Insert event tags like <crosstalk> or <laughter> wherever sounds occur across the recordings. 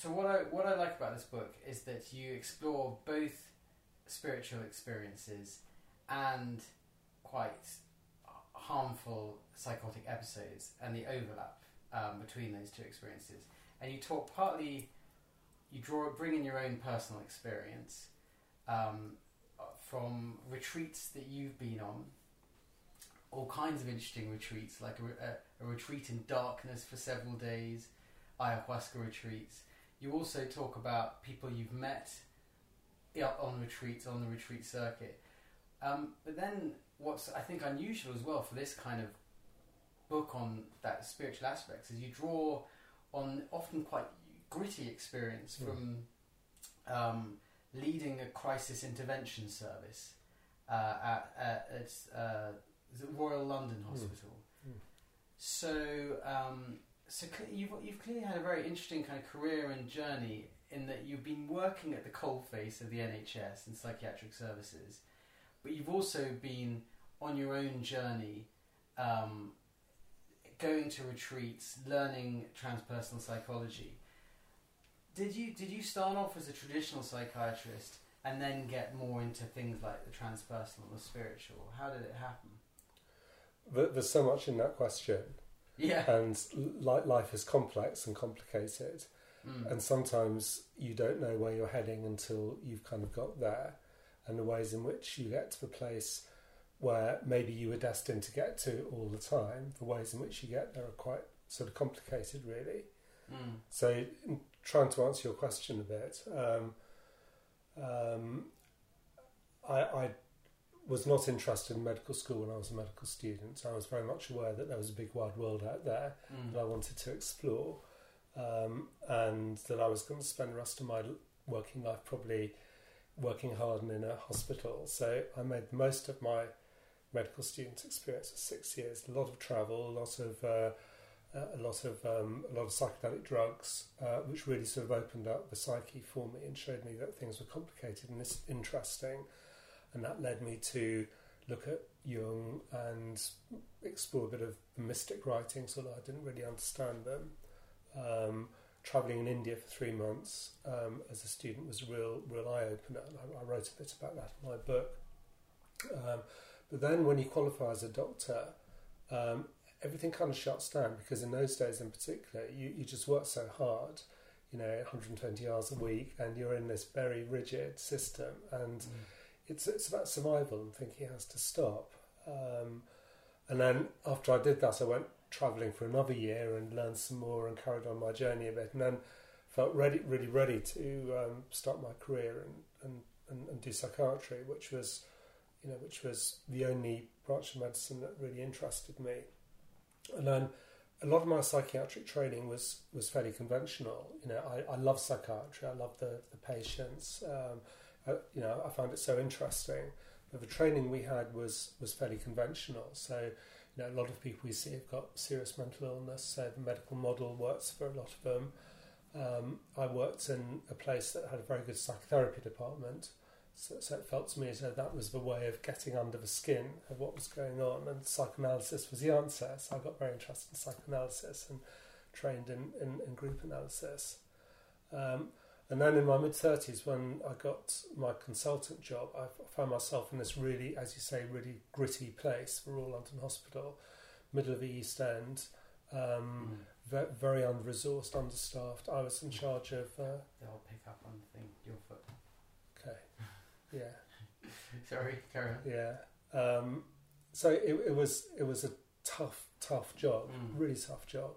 so what I what I like about this book is that you explore both spiritual experiences and quite harmful psychotic episodes and the overlap um, between those two experiences. And you talk partly, you draw bring in your own personal experience um, from retreats that you've been on. All kinds of interesting retreats, like a, a, a retreat in darkness for several days, ayahuasca retreats. You also talk about people you've met on retreats on the retreat circuit. Um, but then, what's I think unusual as well for this kind of book on that spiritual aspects is you draw on often quite gritty experience mm. from um, leading a crisis intervention service uh, at, at, at uh, Royal London hmm. Hospital. Mm. Mm. So, um, so you've, you've clearly had a very interesting kind of career and journey in that you've been working at the coalface of the NHS and psychiatric services, but you've also been on your own journey, um, going to retreats, learning transpersonal psychology. Did you did you start off as a traditional psychiatrist and then get more into things like the transpersonal, the spiritual? How did it happen? There's so much in that question. Yeah. And life is complex and complicated. Mm. And sometimes you don't know where you're heading until you've kind of got there. And the ways in which you get to the place where maybe you were destined to get to all the time, the ways in which you get there are quite sort of complicated, really. Mm. So, trying to answer your question a bit, um, um, I, I, was not interested in medical school when I was a medical student. I was very much aware that there was a big wide world out there mm. that I wanted to explore, um, and that I was going to spend the rest of my working life probably working hard and in a hospital. So I made the most of my medical student experience for six years. A lot of travel, a lot of uh, uh, a lot of um, a lot of psychedelic drugs, uh, which really sort of opened up the psyche for me and showed me that things were complicated and interesting, and that led me to look at Jung and explore a bit of mystic writings, although I didn't really understand them. Um, traveling in India for three months um, as a student was a real real eye opener, and I, I, wrote a bit about that in my book. Um, but then when you qualify as a doctor, um, everything kind of shuts down because in those days in particular, you, you just work so hard, you know, 120 hours a week, and you're in this very rigid system, and mm. It's it's about survival and thinking it has to stop. Um, and then after I did that, I went travelling for another year and learned some more and carried on my journey a bit, and then felt ready, really ready to um, start my career and, and, and, and do psychiatry, which was you know, which was the only branch of medicine that really interested me. And then a lot of my psychiatric training was was fairly conventional. You know, I, I love psychiatry. I love the the patients. Um, I, you know, I found it so interesting. The training we had was was fairly conventional. So, you know, a lot of people we see have got serious mental illness. So the medical model works for a lot of them. Um, I worked in a place that had a very good psychotherapy department. So, so, it felt to me as though that was the way of getting under the skin of what was going on, and psychoanalysis was the answer. So I got very interested in psychoanalysis and trained in, in, in group analysis. Um, and then in my mid 30s, when I got my consultant job, I found myself in this really, as you say, really gritty place, Royal London Hospital, middle of the East End, um, mm. very under resourced, understaffed. I was in charge of. Uh, They'll pick up on the thing, your foot. Okay. Yeah. <laughs> Sorry, carry on. Yeah. Um, so it, it, was it was a tough tough job, mm. really tough job.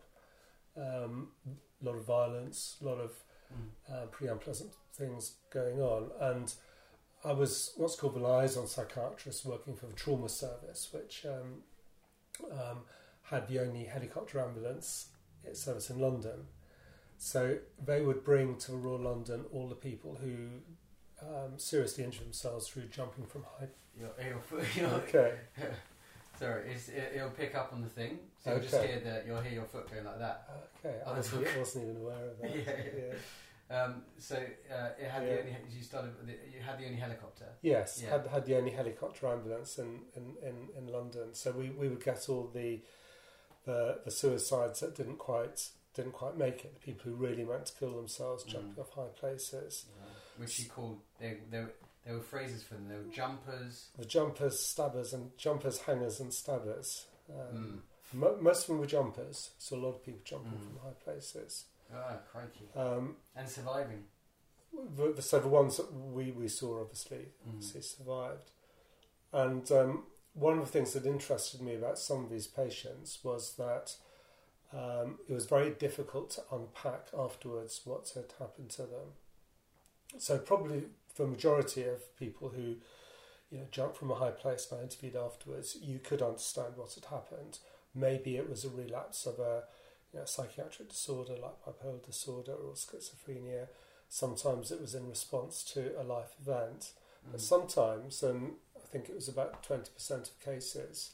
Um, a lot of violence, a lot of. Uh, pretty unpleasant things going on, and I was what's called the liaison psychiatrist working for the trauma service, which um, um had the only helicopter ambulance service in London. So they would bring to Royal London all the people who um, seriously injure themselves through jumping from height. You'll, you'll, okay. <laughs> Sorry, it, will pick up on the thing, so you'll just hear that you'll hear your foot going like that. Okay, I wasn't, wasn't even aware of <laughs> that. yeah. yeah. Um, so uh, it had yeah. the only you started the, you had the only helicopter. Yes, yeah. had had the only helicopter ambulance in, in, in, in London. So we, we would get all the the, the suicides that didn't quite didn't quite make it. The people who really meant to kill themselves, Mm. jumping off high places. which he called they they there were phrases for them. There were jumpers. The jumpers, stabbers, and jumpers, hangers, and stabbers. Um, Mm. mo- most of them were jumpers, so a lot of people jumping Mm. from high places. Oh, crikey! Um, And surviving. the, the, so the ones that we, we saw obviously, Mm. obviously survived. And um, one of the things that interested me about some of these patients was that um, it was very difficult to unpack afterwards what had happened to them. So probably for a majority of people who you know jumped from a high place and I interviewed afterwards, you could understand what had happened. Maybe it was a relapse of a you know, psychiatric disorder like bipolar disorder or schizophrenia. Sometimes it was in response to a life event. Mm. But sometimes, and I think it was about 20% of cases,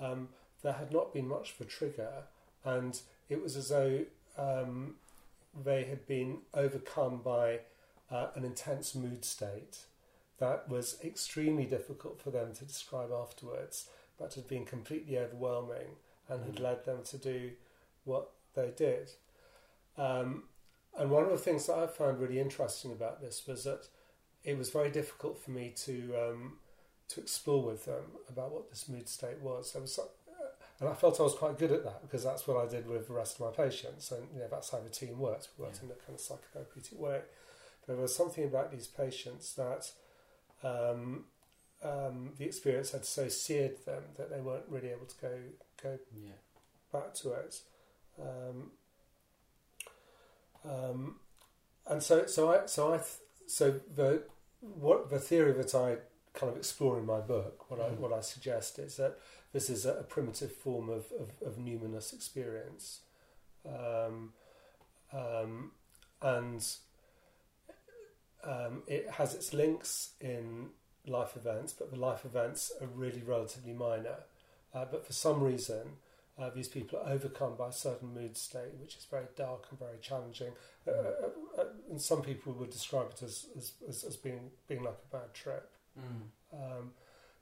um, there had not been much of a trigger, and it was as though um, they had been overcome by uh, an intense mood state that was extremely difficult for them to describe afterwards, but had been completely overwhelming and had Mm. led them to do what they did. Um, and one of the things that I found really interesting about this was that it was very difficult for me to um, to explore with them about what this mood state was. There was, some, and I felt I was quite good at that because that's what I did with the rest of my patients, and you know that's how the team worked. We worked Yeah. in a kind of psychotherapeutic way. There was something about these patients that um, um, the experience had so seared them that they weren't really able to go go Yeah. back to it. Um, um, and so, so I, so I, th- so the what the theory that I kind of explore in my book, what I Mm. what I suggest is that this is a, a primitive form of, of, of numinous experience, um, um, and um, it has its links in life events, but the life events are really relatively minor. Uh, but for some reason, uh, these people are overcome by a certain mood state, which is very dark and very challenging. Uh, uh, uh, and some people would describe it as, as, as, as being, being like a bad trip. Mm. Um,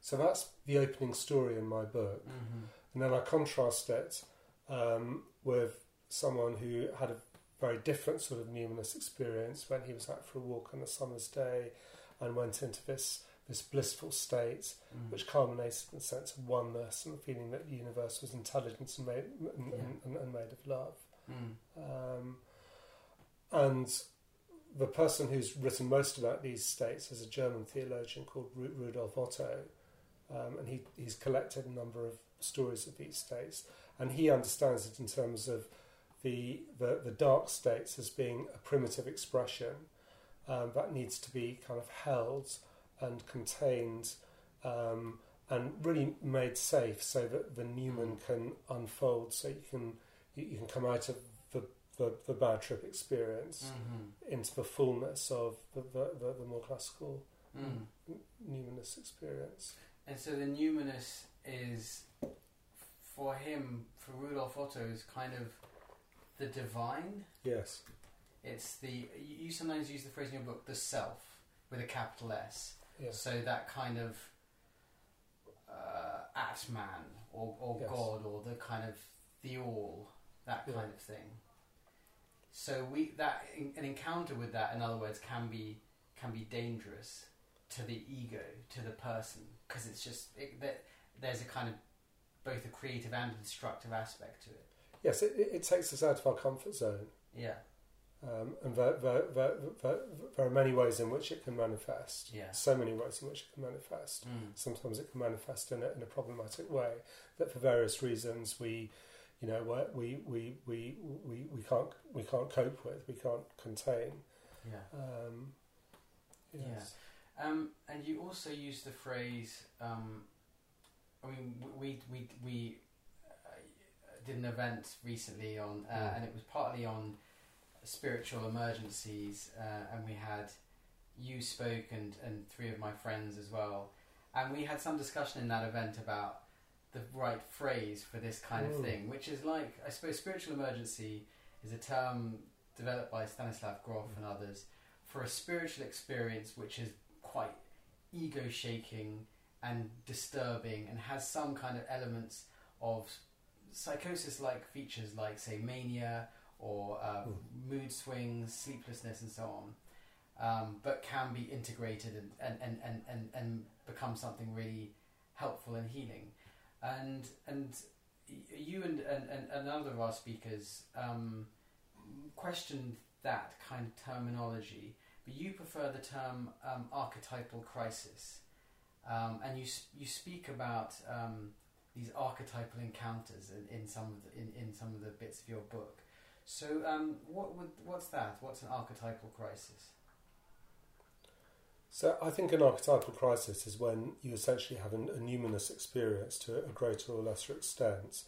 so that's the opening story in my book. Mm-hmm. And then I contrast it um, with someone who had a very different sort of numinous experience when he was out for a walk on a summer's day and went into this this blissful state, Mm. which culminated in a sense of oneness and the feeling that the universe was intelligent and made, and, Yeah. and, and made of love. Mm. Um, and the person who's written most about these states is a German theologian called Ru- Rudolf Otto, um, and he, he's collected a number of stories of these states, and he understands it in terms of the the, the dark states as being a primitive expression um, that needs to be kind of held and contained um, and really made safe so that the numen can unfold, so you can you, you can come out of the, the, the bad trip experience Mm-hmm. into the fullness of the, the, the, the more classical Mm. numinous experience. And so the numinous is, for him, for Rudolf Otto, is kind of the divine. Yes. It's the you sometimes use the phrase in your book, the self with a capital S. Yes. So that kind of uh, Atman or, or Yes. God or the kind of the all, that Yeah. kind of thing. So we that an encounter with that, in other words, can be can be dangerous to the ego, to the person, because it's just it, that there's a kind of both a creative and a destructive aspect to it. Yes, it, it takes us out of our comfort zone. Yeah, Um, and there, there, there, there, there are many ways in which it can manifest. yeah. So many ways in which it can manifest. Mm. Sometimes it can manifest in a, in a problematic way that, for various reasons, we, you know, we we, we, we, we can't we can't cope with, we can't contain. Yeah. Um, yes. Um, and you also use the phrase. Um, I mean, we we we did an event recently on, uh, Mm. and it was partly on spiritual emergencies, uh, and we had you spoke and and three of my friends as well, and we had some discussion in that event about the right phrase for this kind of Mm. thing, which is like I suppose spiritual emergency is a term developed by Stanislav Grof and others for a spiritual experience which is quite ego shaking and disturbing and has some kind of elements of psychosis like features like say mania or uh, Mm. mood swings, sleeplessness, and so on. Um, but can be integrated and, and, and, and, and, and become something really helpful and healing. And and you and, and, and another of our speakers um, questioned that kind of terminology, but you prefer the term um, archetypal crisis. Um, and you you speak about um, these archetypal encounters in, in some of the, in, in some of the bits of your book. So um, what would what's that? What's an archetypal crisis? So I think an archetypal crisis is when you essentially have an, a numinous experience to a greater or lesser extent,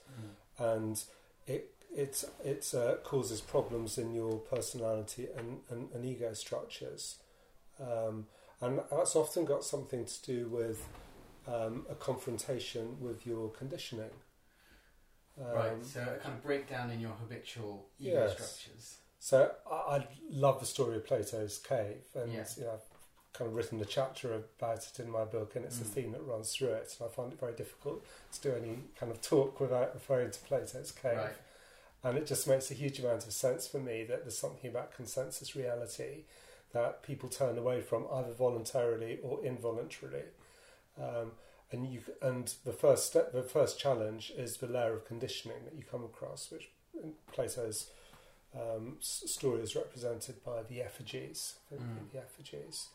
and it it it uh, causes problems in your personality and, and, and ego structures, um, and that's often got something to do with um, a confrontation with your conditioning. Um, right. So a kind of breakdown in your habitual ego Yes. structures. So I, I love the story of Plato's cave, and Yeah. you know, I've kind of written a chapter about it in my book, and it's a Mm. theme that runs through it. And I find it very difficult to do any kind of talk without referring to Plato's cave. Right. And it just makes a huge amount of sense for me that there's something about consensus reality that people turn away from either voluntarily or involuntarily. Um, and you and the first step, the first challenge is the layer of conditioning that you come across, which Plato's um, story is represented by the effigies, the, Mm. the effigies,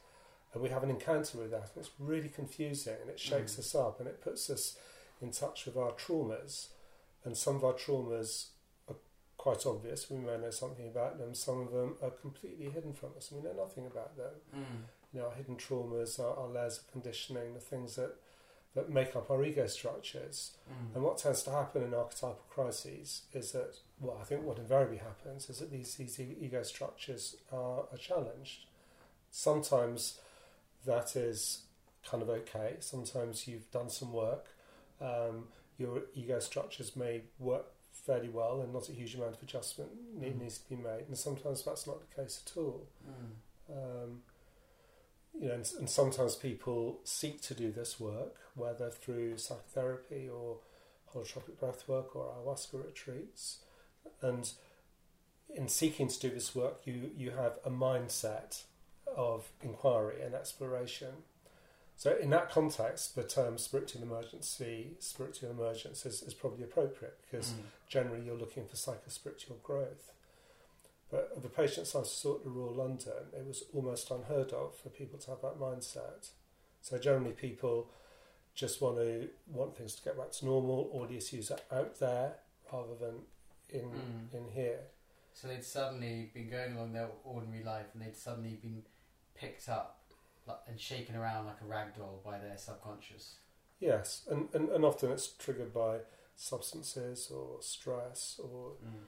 and we have an encounter with that, and it's really confusing, and it shakes Mm. us up, and it puts us in touch with our traumas, and some of our traumas are quite obvious. We may know something about them. Some of them are completely hidden from us, and we know nothing about them. Mm. You know, our hidden traumas, our, our layers of conditioning, the things that that make up our ego structures. Mm. And what tends to happen in archetypal crises is that, well, I think what invariably happens is that these, these ego structures are, are challenged. Sometimes that is kind of okay. Sometimes you've done some work. Um, your ego structures may work fairly well and not a huge amount of adjustment need, Mm. needs to be made. And sometimes that's not the case at all. Mm. Um, you know, and, and sometimes people seek to do this work, whether through psychotherapy or holotropic breath work or ayahuasca retreats. And in seeking to do this work, you, you have a mindset of inquiry and exploration. So, in that context, the term spiritual emergency, spiritual emergence is, is probably appropriate because Mm. generally you're looking for psychospiritual growth. But of the patients I at the Royal London, it was almost unheard of for people to have that mindset. So generally, people just want to want things to get back to normal. All the issues are out there rather than in Mm. in here. So they'd suddenly been going along their ordinary life, and they'd suddenly been picked up and shaken around like a rag doll by their subconscious. Yes, and, and, and often it's triggered by substances or stress or Mm.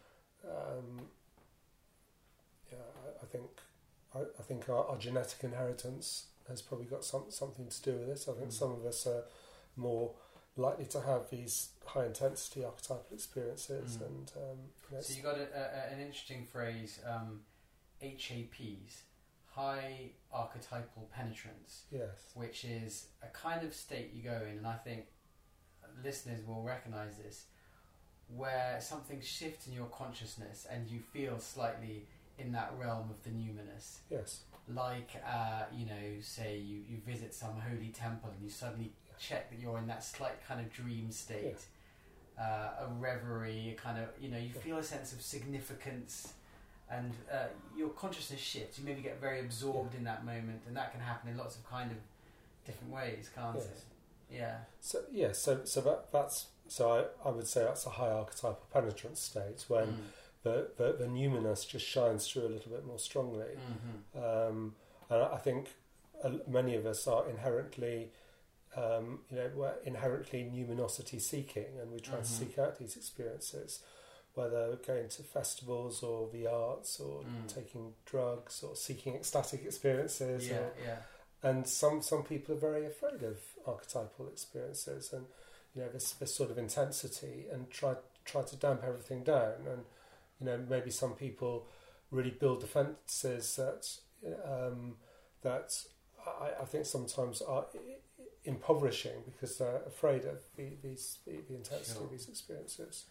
um, yeah, I, I think I, I think our, our genetic inheritance has probably got some, something to do with this. I think Mm. some of us are more likely to have these high intensity archetypal experiences, Mm. and um, you know, So you got a, a, an interesting phrase, um, HAPs, high archetypal penetrance, yes, which is a kind of state you go in, and I think listeners will recognize this, where something shifts in your consciousness and you feel slightly in that realm of the numinous. yes, Like, uh, you know, say you, you visit some holy temple and you suddenly check that you're in that slight kind of dream state, uh, a reverie, a kind of, you know, you Yeah. feel a sense of significance and uh, your consciousness shifts. You maybe get very absorbed in that moment, and that can happen in lots of kind of different ways, can't Yes. it? Yeah. So yeah, so so that that's so I, I would say that's a high archetypal penetrance state when Mm. The, the the numinous just shines through a little bit more strongly. Mhm. Um, and I think many of us are inherently, um, you know, we're inherently numinosity seeking, and we try Mhm. to seek out these experiences, whether going to festivals or the arts or Mm. taking drugs or seeking ecstatic experiences. Yeah, Or, yeah. and some some people are very afraid of archetypal experiences and you know this this sort of intensity and try try to damp everything down and you know maybe some people really build defenses that um, that I, I think sometimes are impoverishing because they're afraid of the, these the, the intensity Sure. of these experiences.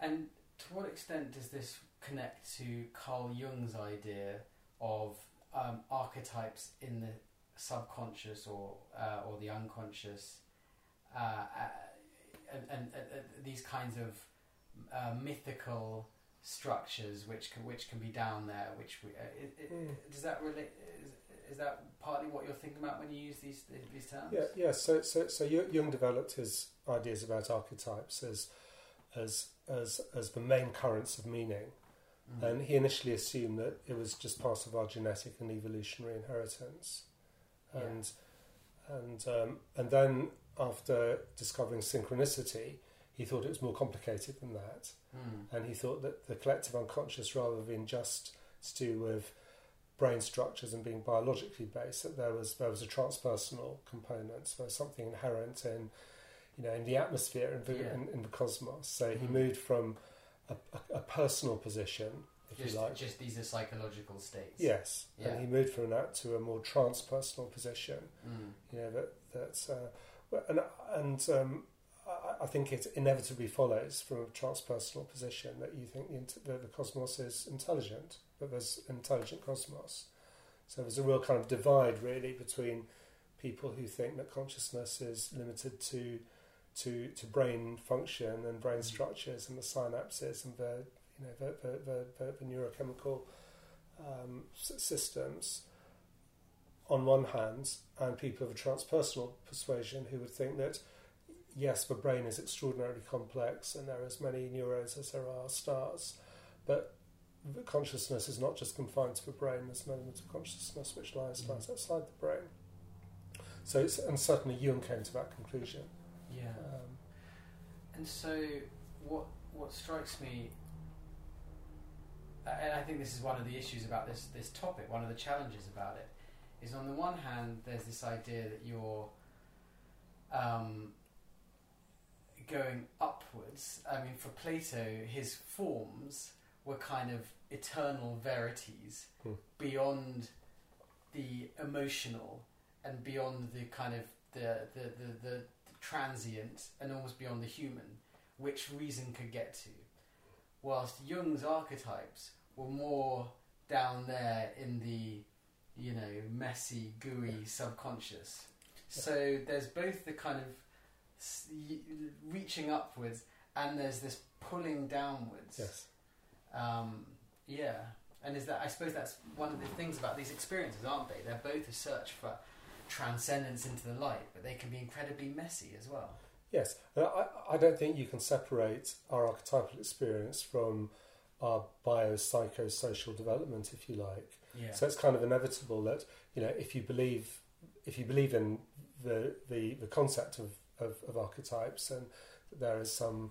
And to what extent does this connect to Carl Jung's idea of um, archetypes in the subconscious or uh, or the unconscious, uh, uh, and, and, and, these kinds of uh, mythical structures which can, which can be down there. Which we, uh, it, it, mm. does that relate? Is, is, that partly what you're thinking about when you use these these terms? Yeah, yeah. So so so Jung developed his ideas about archetypes as as as as the main currents of meaning. Mm. And he initially assumed that it was just part of our genetic and evolutionary inheritance, and yeah. and um, and then after discovering synchronicity, he thought it was more complicated than that, mm. and he thought that the collective unconscious, rather than just to do with brain structures and being biologically based, that there was there was a transpersonal component, so something inherent in you know, in the atmosphere in the, yeah. in, in, the cosmos. So mm. he moved from a, a, a, personal position, if just, you like. Just these are psychological states. Yes, yeah. and he moved from that to a more transpersonal position. Mm. You know that that's uh, and and um, I, I, think it inevitably follows from a transpersonal position that you think the, the, the cosmos is intelligent, that there's an intelligent cosmos. So there's a real kind of divide really between people who think that consciousness is limited to to, to brain function and brain mm. structures and the synapses and the you know the the, the, the, the neurochemical um, systems on one hand, and people of a transpersonal persuasion who would think that yes, the brain is extraordinarily complex and there are as many neurons as there are stars, but consciousness is not just confined to the brain. There's an element of consciousness which lies, mm. lies outside the brain. So, and certainly Jung came to that conclusion. Yeah. Um, and so, what what strikes me, and I think this is one of the issues about this this topic, one of the challenges about it, is on the one hand, there's this idea that you're um, going upwards. I mean, for Plato, his forms were kind of eternal verities hmm. beyond the emotional and beyond the kind of the the, the, the transient and almost beyond the human, which reason could get to. Whilst Jung's archetypes were more down there in the, you know, messy, gooey subconscious. So there's both the kind of reaching upwards and there's this pulling downwards. Yes. Um, yeah. And is that I suppose that's one of the things about these experiences, aren't they? They're both a search for transcendence into the light, but they can be incredibly messy as well. Yes, I, I don't think you can separate our archetypal experience from our biopsychosocial development, if you like. Yeah. So it's kind of inevitable that you know if you believe if you believe in the the, the concept of, of, of archetypes and there is some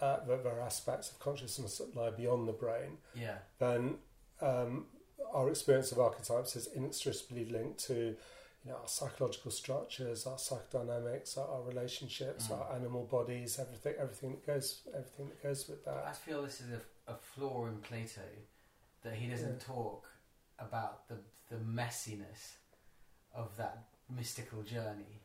uh, there are aspects of consciousness that lie beyond the brain. Yeah. Then um, our experience of archetypes is inextricably linked to you know, our psychological structures, our psychodynamics, our, our relationships, mm. our animal bodies, everything, everything that goes, everything that goes with that. I feel this is a, a flaw in Plato that he doesn't yeah. talk about the the messiness of that mystical journey.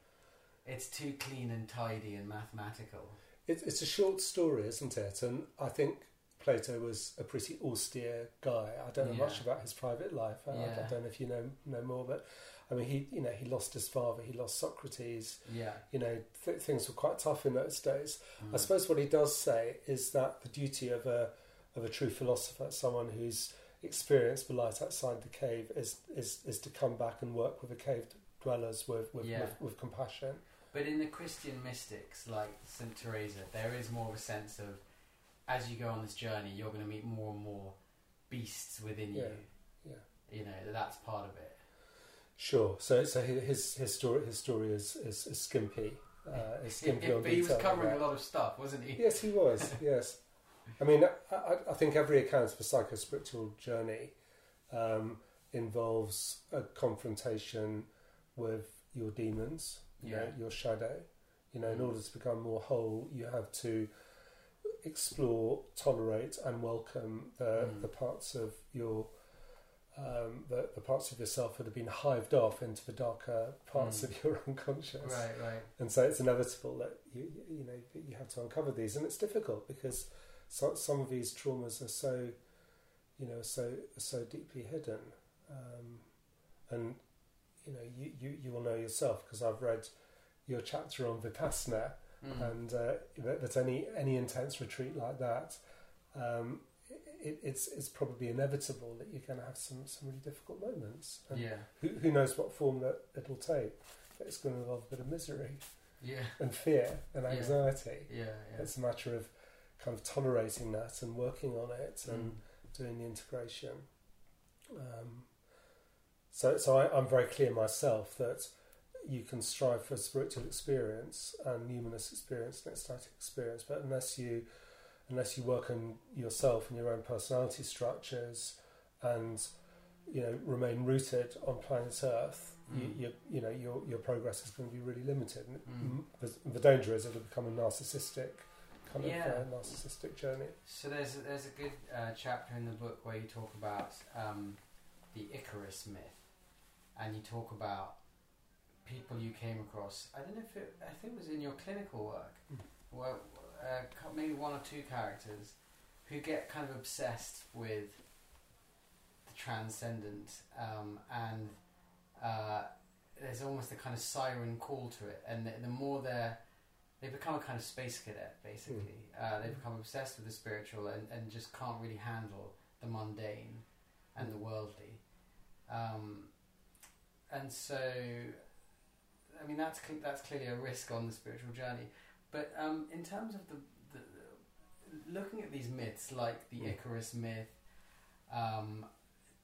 It's too clean and tidy and mathematical. It, it's a short story, isn't it? And I think Plato was a pretty austere guy. I don't know yeah. much about his private life. I, yeah. I, don't know if you know know more, but I mean, he you know he lost his father, he lost Socrates. Yeah, you know th- things were quite tough in those days. Mm. I suppose what he does say is that the duty of a of a true philosopher, someone who's experienced the light outside the cave, is is is to come back and work with the cave dwellers with with, yeah. with, with compassion. But in the Christian mystics like Saint Teresa, there is more of a sense of as you go on this journey, you're going to meet more and more beasts within you. Yeah. You know that's part of it. Sure. So, so his his story his story is is, is skimpy. Uh, <laughs> is skimpy but he was covering a lot of stuff, wasn't he? Yes, he was. <laughs> yes. I mean, I, I think every account of a psycho-spiritual journey um, involves a confrontation with your demons, you yeah. know, your shadow. You know, in mm. order to become more whole, you have to explore, tolerate, and welcome the, mm. the parts of your um, the, the parts of yourself that have been hived off into the darker parts mm. of your <laughs> unconscious. Right, right. And so it's inevitable that you you know you have to uncover these, and it's difficult because so, some of these traumas are so, you know, so so deeply hidden, um, and you know, you, you, you will know yourself because I've read your chapter on vipassana, mm. and uh, that, that, any any intense retreat like that, um, it, it's it's probably inevitable that you're going to have some, some really difficult moments. And yeah. Who, who knows what form that it'll take? But it's going to involve a bit of misery. Yeah. And fear and anxiety. Yeah. yeah, It's a matter of kind of tolerating that and working on it and mm. doing the integration. Um, so, so I, I'm very clear myself that you can strive for spiritual experience and numinous experience and ecstatic experience, but unless you unless you work on yourself and your own personality structures and you know remain rooted on planet Earth, mm. you, you, you know your your progress is going to be really limited. Mm. The, the, danger is it'll become a narcissistic kind yeah. of uh, narcissistic journey. So there's a, there's a good uh, chapter in the book where you talk about um, the Icarus myth, and you talk about people you came across. I don't know if it, I think it was in your clinical work. Mm. Well, uh, maybe one or two characters who get kind of obsessed with the transcendent, um, and uh, there's almost a kind of siren call to it. And the, the more they're they become a kind of space cadet, basically. Mm. Uh, they become obsessed with the spiritual and, and just can't really handle the mundane and the worldly. Um, and so, I mean, that's cl- that's clearly a risk on the spiritual journey. But um, in terms of the, the, the, looking at these myths, like the mm. Icarus myth, um,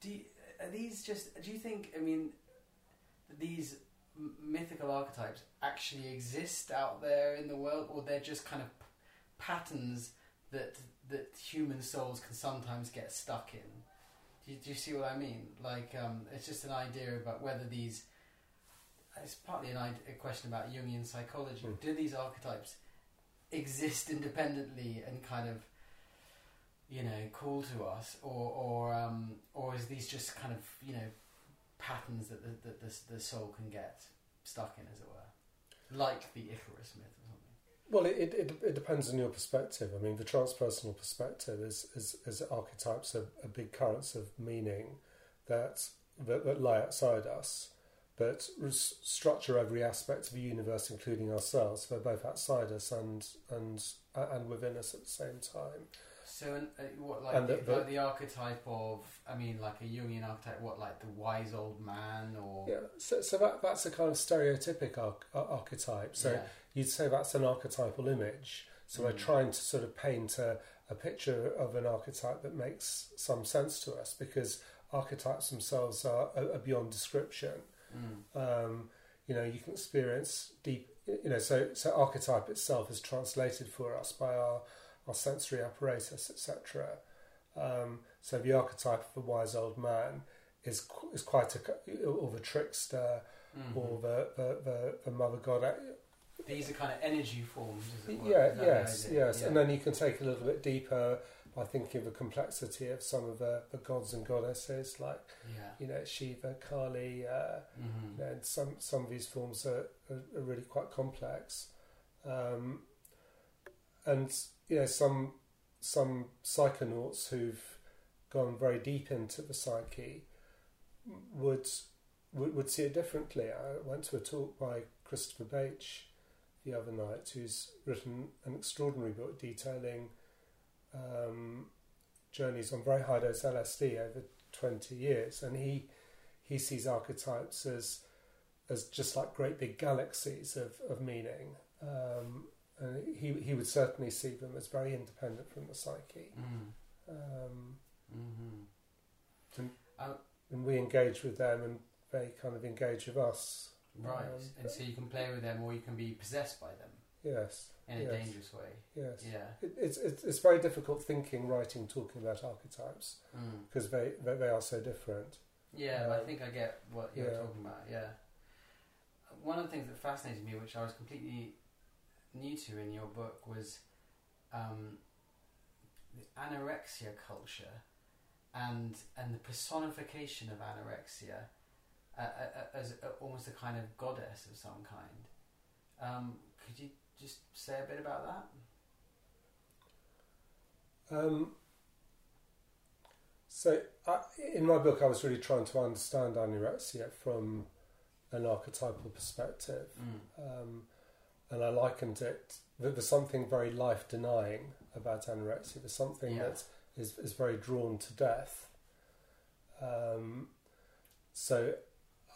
do you, are these just? Do you think? I mean, these mythical archetypes actually exist out there in the world, or they're just kind of p- patterns that that human souls can sometimes get stuck in? Do you, do you see what I mean? Like, um, it's just an idea about whether these it's partly an idea, a question about Jungian psychology. Mm. Do these archetypes exist independently and kind of, you know, call to us, or or um, or is these just kind of you know patterns that the, that the, the soul can get stuck in, as it were, like the Icarus myth? Well, it, it, it depends on your perspective. I mean, the transpersonal perspective is, is, is archetypes are, are big currents of meaning that, that, that lie outside us but structure every aspect of the universe, including ourselves. They're both outside us and and and within us at the same time. So, uh, what like the, the, like the, archetype of? I mean, like a Jungian archetype. What like the wise old man, or yeah. So, so that that's a kind of stereotypic arch- archetype. So yeah. You'd say that's an archetypal image. So mm. we're trying to sort of paint a, a picture of an archetype that makes some sense to us because archetypes themselves are, are beyond description. Mm. Um, you know, you can experience deep. You know, so so archetype itself is translated for us by our our sensory apparatus, etc. Um, so the archetype of the wise old man is is quite a or the trickster mm-hmm. or the, the, the, the mother god. These are kind of energy forms. Yeah, yes, yes, yeah. and then you can take a little bit deeper by thinking of the complexity of some of the, the gods and goddesses, like yeah. you know Shiva, Kali, uh, mm-hmm. you know, and some some of these forms are, are, are really quite complex, um, and you know some some psychonauts who've gone very deep into the psyche would would, would see it differently. I went to a talk by Christopher Bache the other night, who's written an extraordinary book detailing um, journeys on very high dose LSD over 20 years, and he he sees archetypes as as just like great big galaxies of, of meaning. Um, and he he would certainly see them as very independent from the psyche. Mm. Um, mm-hmm. and, uh, and, we engage with them, and they kind of engage with us. Right, um, and so you can play with them, or you can be possessed by them. Yes in a dangerous way. Yes. Yeah. It, it's, it's it's very difficult thinking, writing, talking about archetypes because mm. they, they, they are so different. Yeah, um, I think I get what you're yeah. talking about. Yeah. One of the things that fascinated me, which I was completely new to in your book, was um, the anorexia culture and and the personification of anorexia uh, as a, almost a kind of goddess of some kind. Um, could you just say a bit about that? Um, so, I, in my book, I was really trying to understand anorexia from an archetypal perspective, Mm. um, and I likened it. that There's something very life denying about anorexia. There's something Yeah. that is is very drawn to death. Um, so,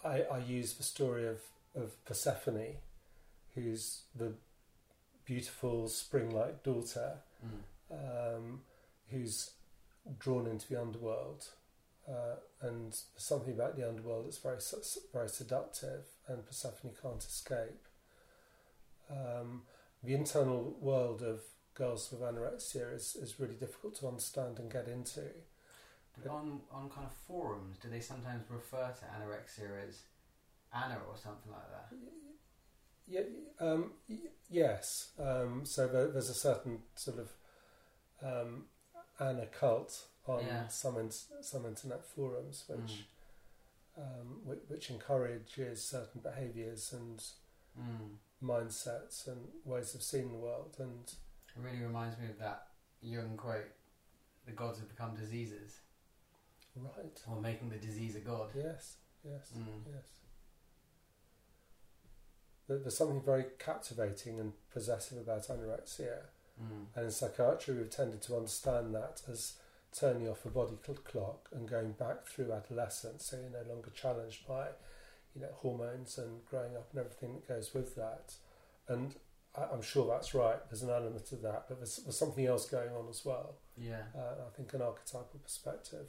I, I use the story of of Persephone, who's the beautiful spring-like daughter Mm. um, who's drawn into the underworld, uh, and there's something about the underworld that's very very seductive, and Persephone can't escape. Um, the internal world of girls with anorexia is, is really difficult to understand and get into. On on kind of forums, do they sometimes refer to anorexia as Anna or something like that? Yeah, um, y- yes. Um, so there, there's a certain sort of um, Anna cult on Yeah. some in, some internet forums, which Mm. um, which, which encourages certain behaviours and Mm. mindsets and ways of seeing the world. And It really reminds me of that Jung quote: "The gods have become diseases, right, or making the disease a god." yes, yes, Mm. yes. There's something very captivating and possessive about anorexia. Mm. And in psychiatry, we've tended to understand that as turning off a body clock and going back through adolescence, so you're no longer challenged by, you know, hormones and growing up and everything that goes with that. And I, I'm sure that's right. There's an element of that, but there's, there's something else going on as well. Yeah. Uh, I think an archetypal perspective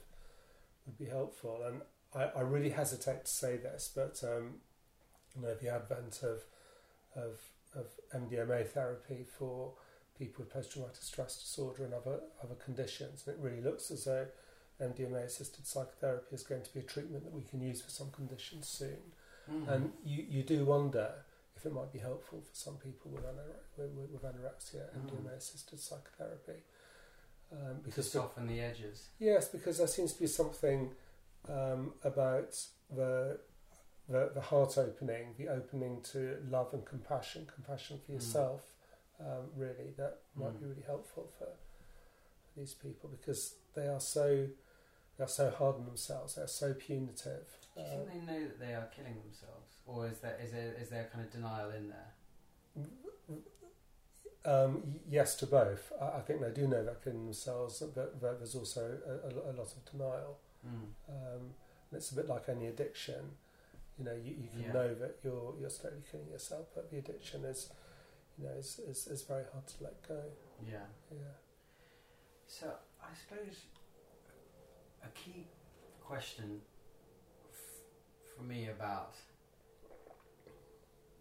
would be helpful. And I, I really hesitate to say this, but um, you know, the advent of of of MDMA therapy for people with post-traumatic stress disorder and other other conditions, and it really looks as though MDMA-assisted psychotherapy is going to be a treatment that we can use for some conditions soon. Mm. And you, you do wonder if it might be helpful for some people with, anore- with, with- anorexia, Mm. MDMA-assisted psychotherapy. Um, because the, soften the edges. yes, because there seems to be something um, about the, the the heart opening, the opening to love and compassion, compassion for Mm. yourself, um, really that might be Mm. really helpful for, for these people because they are so they are so hard on themselves. They're so punitive. Do you Uh, think they know that they are killing themselves, or is there is there is there kind of denial in there? Um, yes to both. I, I think they do know they're killing themselves, but, but there's also a, a, lot of denial. Mm. Um, it's a bit like any addiction. You know, you, you can Yeah. know that you're you're slowly killing yourself, but the addiction is, you know, is, is, is very hard to let go. Yeah. Yeah. So I suppose a key question f- for me about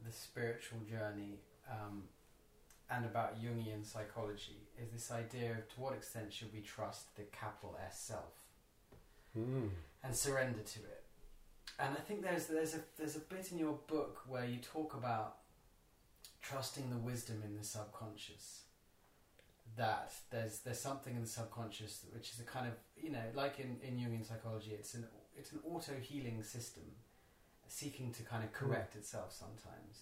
the spiritual journey um, and about Jungian psychology is this idea of to what extent should we trust the capital S self Mm. and surrender to it. And I think there's there's a there's a bit in your book where you talk about trusting the wisdom in the subconscious. That there's there's something in the subconscious which is a kind of you know like in, in Jungian psychology it's an it's an auto healing system seeking to kind of correct itself sometimes.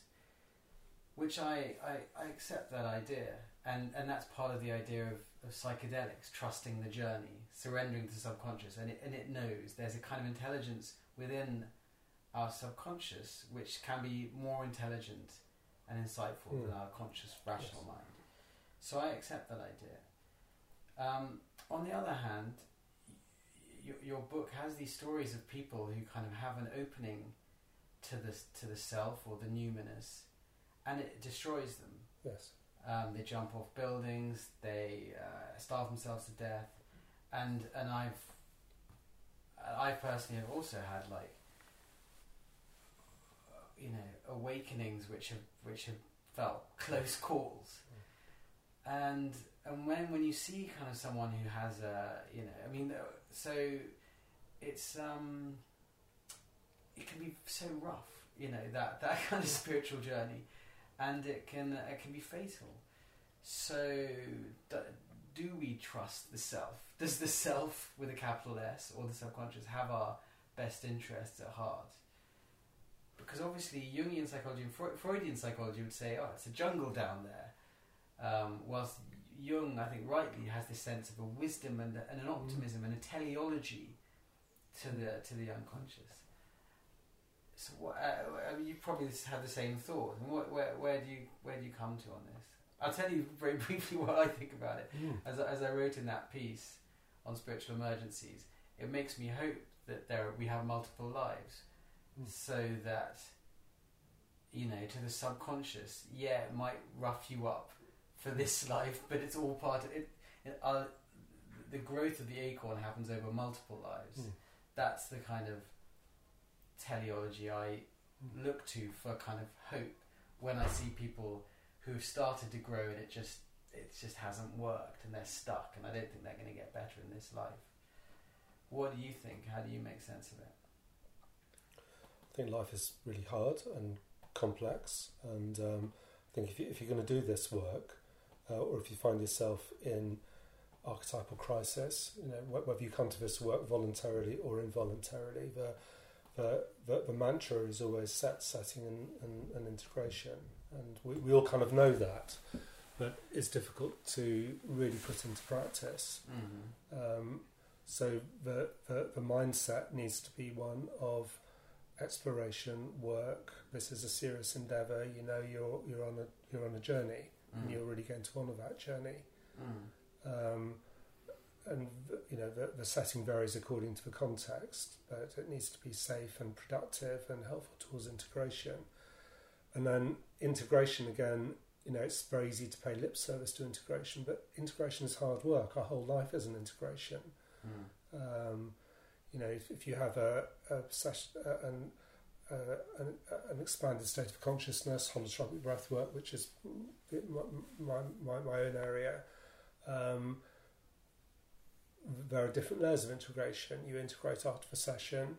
Which I, I, I accept that idea and, and that's part of the idea of, of psychedelics, trusting the journey, surrendering to the subconscious and it, and it knows there's a kind of intelligence within our subconscious which can be more intelligent and insightful Mm. than our conscious rational Yes. mind. So I accept that idea. Um, on the other hand, y- your, your book has these stories of people who kind of have an opening to the to the self or the numinous, and it destroys them. Yes. Um, they jump off buildings, they uh, starve themselves to death, and and I've I personally have also had like uh, you know awakenings which have which have felt <laughs> close calls, and and when when you see kind of someone who has a you know I mean uh, so it's um it can be so rough you know that that <laughs> kind of spiritual journey and it can it can be fatal. So, do, we trust the self? Does the self with a capital S or the subconscious have our best interests at heart? Because obviously, Jungian psychology and Freud, Freudian psychology would say, "Oh, it's a jungle down there," um, whilst Jung, I think rightly, has this sense of a wisdom and, and an optimism and a teleology to the to the unconscious. So, what, uh, I mean, you probably have the same thought. And what, where, where do you where do you come to on this? I'll tell you very <laughs> briefly what I think about it. Mm. As, as I wrote in that piece on spiritual emergencies, it makes me hope that there we have multiple lives, Mm. so that you know to the subconscious, yeah, it might rough you up for this <laughs> life, but it's all part of it. it uh, the growth of the acorn happens over multiple lives. Mm. That's the kind of teleology I look to for kind of hope when I see people who've started to grow and it just it just hasn't worked and they're stuck and I don't think they're going to get better in this life. What do you think? How do you make sense of it? I think life is really hard and complex, and um, I think if, you, if you're going to do this work, uh, or if you find yourself in archetypal crisis, you know whether you come to this work voluntarily or involuntarily, the the, the, the mantra is always set, setting, and, and, and integration, and we, we all kind of know that, but it's difficult to really put into practice. Mm-hmm. Um, so the, the the mindset needs to be one of exploration, work. This is a serious endeavour. You know, you're you're on a you're on a journey, and you're really going to honour that journey. Mm. Um, and the- you know the, the setting varies according to the context, but it needs to be safe and productive and helpful towards integration. And then integration again, you know, it's very easy to pay lip service to integration, but integration is hard work. Our whole life is an integration. Mm. Um, you know, if, if you have a, a session, uh, an, uh, an, an expanded state of consciousness, holotropic breath work, which is my, my, my, my own area, um, there are different layers of integration. You integrate after the session,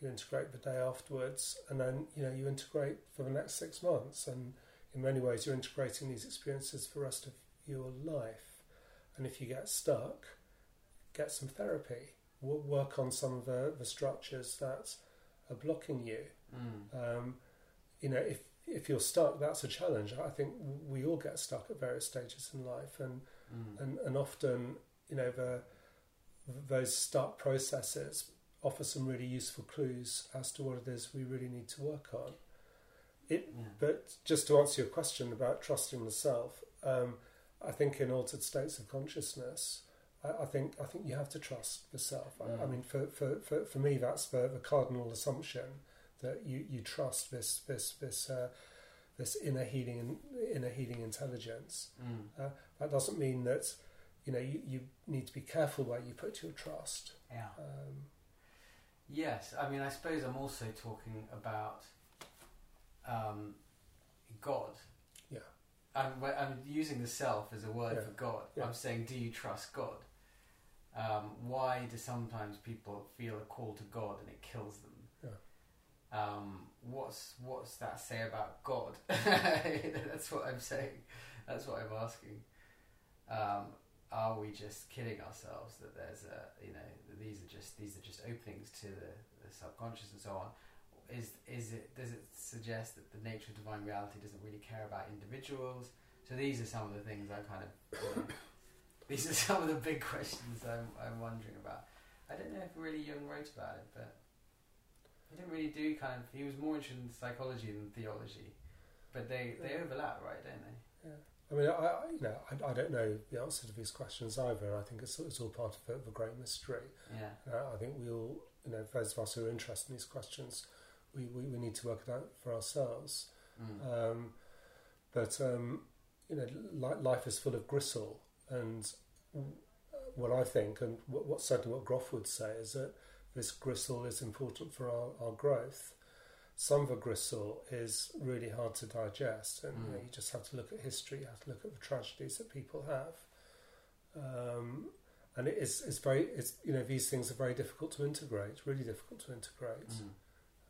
you integrate the day afterwards, and then you know you integrate for the next six months. And in many ways, you're integrating these experiences for the rest of your life. And if you get stuck, get some therapy. Wo- Work on some of the, the structures that are blocking you. Mm. Um, you know, if if you're stuck, that's a challenge. I think we all get stuck at various stages in life, and Mm. and, and often, you know, the those start processes offer some really useful clues as to what it is we really need to work on. It, Yeah. but just to answer your question about trusting the self, um, I think in altered states of consciousness, I, I think I think you have to trust the self. I, I Mm. mean, for, for, for, for me, that's the, the cardinal assumption that you, you trust this this this uh, this inner healing inner healing intelligence. Mm. That doesn't mean that you know you, you need to be careful where you put your trust. Yeah. Um, Yes, I mean, I suppose I'm also talking about um, God. Yeah. I'm, I'm using the self as a word Yeah. for God. Yeah. I'm saying, do you trust God? Um, why do sometimes people feel a call to God and it kills them? Um, what's what's that say about God? <laughs> That's what I'm saying. That's what I'm asking. Um, are we just kidding ourselves that there's a you know these are just these are just openings to the, the subconscious and so on? Is is it does it suggest that the nature of divine reality doesn't really care about individuals? So these are some of the things I kind of you know, <coughs> these are some of the big <laughs> questions I'm I'm wondering about. I don't know if really Jung wrote about it, but he didn't really do kind of. He was more interested in psychology than theology, but they they overlap, right? Don't they? I mean, I, I you know I, I don't know the answer to these questions either. I think it's, it's all part of the great mystery. Yeah. Uh, I think we all, you know, those of us who are interested in these questions, we, we, we need to work it out for ourselves. Mm. Um, but um, you know, li- life is full of gristle, and what I think, and what, what certainly what Grof would say, is that this gristle is important for our, our growth. Some of the gristle is really hard to digest, and you, know, Mm. you just have to look at history. You have to look at the tragedies that people have, um, and it is it's very it's you know these things are very difficult to integrate, really difficult to integrate. Mm.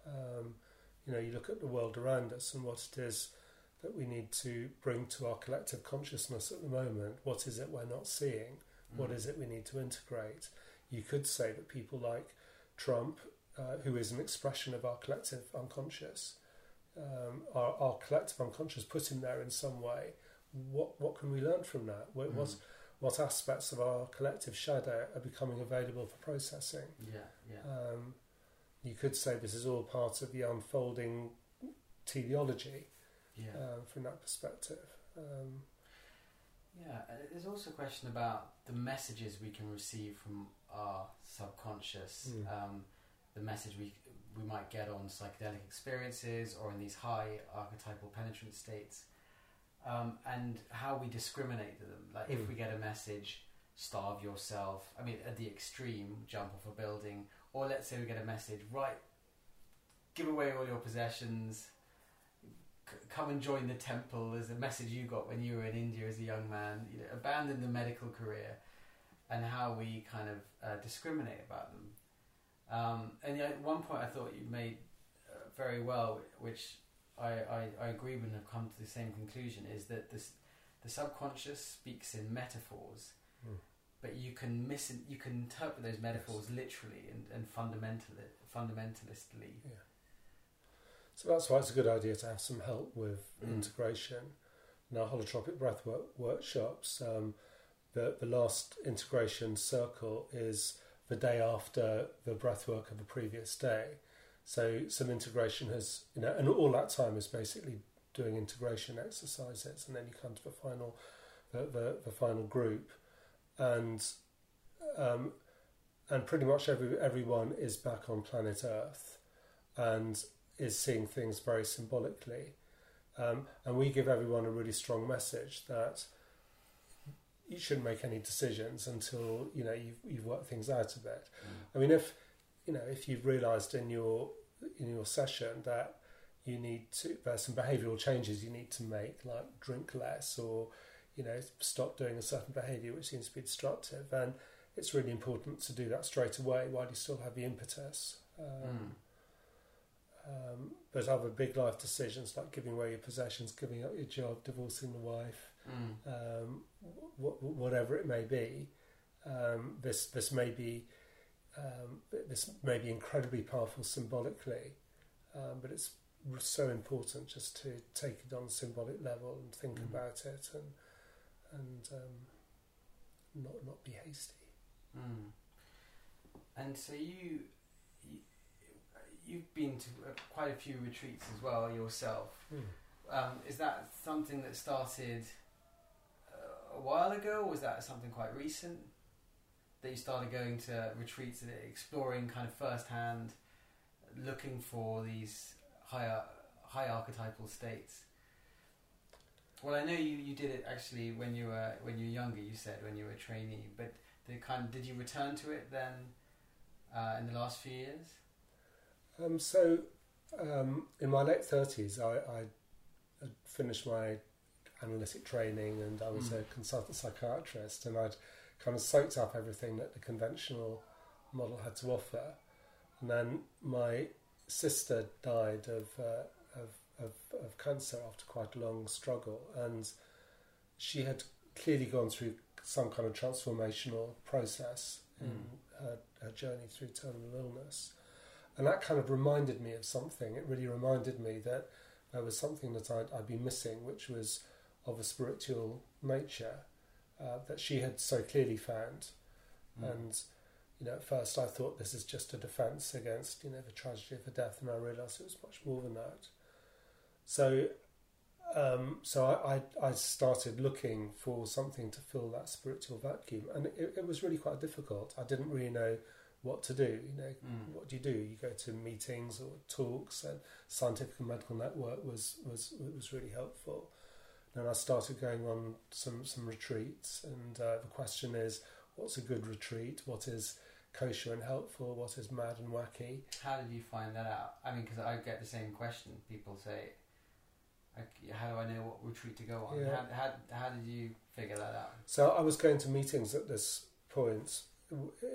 Um, you know, you look at the world around us and what it is that we need to bring to our collective consciousness at the moment. What is it we're not seeing? What Mm. is it we need to integrate? You could say that people like Trump, uh, who is an expression of our collective unconscious, um, our, our collective unconscious put him there in some way. What what can we learn from that? What, Mm. what's, what aspects of our collective shadow are becoming available for processing. Yeah, yeah. Um, you could say this is all part of the unfolding teleology yeah. um, from that perspective. Um, yeah, and there's also a question about the messages we can receive from our subconscious. Mm. Um, the message we we might get on psychedelic experiences or in these high archetypal penetrant states, um, and how we discriminate them. Like if Mm. we get a message, starve yourself. I mean, at the extreme, jump off a building, or let's say we get a message, right, give away all your possessions. c- Come and join the temple. Is a message you got when you were in India as a young man. You know, abandon the medical career, and how we kind of uh, discriminate about them. Um, and at one point, I thought you made uh, very well, which I, I, I agree with and have come to the same conclusion, is that this, the subconscious speaks in metaphors, Mm. but you can miss you can interpret those metaphors literally and, and fundamental fundamentalistly. So that's why it's a good idea to have some help with Mm. integration. In our holotropic breathwork workshops, um, the, the last integration circle is the day after the breathwork of the previous day. So some integration has, you know, and all that time is basically doing integration exercises, and then you come to the final, the, the, the final group, and um, and pretty much every everyone is back on planet Earth, and is seeing things very symbolically. Um, and we give everyone a really strong message that you shouldn't make any decisions until you know you've, you've worked things out a bit. I mean, if you know if you've realised in your in your session that you need to there's some behavioural changes you need to make, like drink less or you know stop doing a certain behaviour which seems to be destructive, then it's really important to do that straight away while you still have the impetus. Um, Mm. um, there's other big life decisions like giving away your possessions, giving up your job, divorcing the wife, Mm. um, wh- whatever it may be. Um, this this may be um, this may be incredibly powerful symbolically, um, but it's so important just to take it on a symbolic level and think Mm. about it and and um, not not be hasty. Mm. And so you, you you've been to uh, quite a few retreats as well yourself. Um, is that something that started a while ago, or was that something quite recent? That you started going to retreats and exploring kind of firsthand, looking for these higher high archetypal states. Well, I know you, you did it actually when you were when you were younger. You said when you were a trainee, but the kind did you return to it then uh, in the last few years? Um, so, um, in my late thirties, I, I had finished my analytic training, and I was Mm. a consultant psychiatrist, and I'd kind of soaked up everything that the conventional model had to offer. And then my sister died of uh, of, of of cancer after quite a long struggle, and she had clearly gone through some kind of transformational process in Mm. her, her journey through terminal illness. And that kind of reminded me of something. It really reminded me that there was something that I'd, I'd been missing, which was of a spiritual nature uh, that she had so clearly found. Mm. And you know, at first I thought this is just a defence against you know the tragedy of her death, and I realised it was much more than that. So, um, so I, I I started looking for something to fill that spiritual vacuum, and it, it was really quite difficult. I didn't really know what to do. You know, Mm. what do you do? You go to meetings or talks, and Scientific and Medical Network was was was really helpful. Then I started going on some some retreats, and uh, the question is, what's a good retreat? What is kosher and helpful? What is mad and wacky? How did you find that out? I mean, because I get the same question. People say, like, "How do I know what retreat to go on?" Yeah. How, how how did you figure that out? So I was going to meetings at this point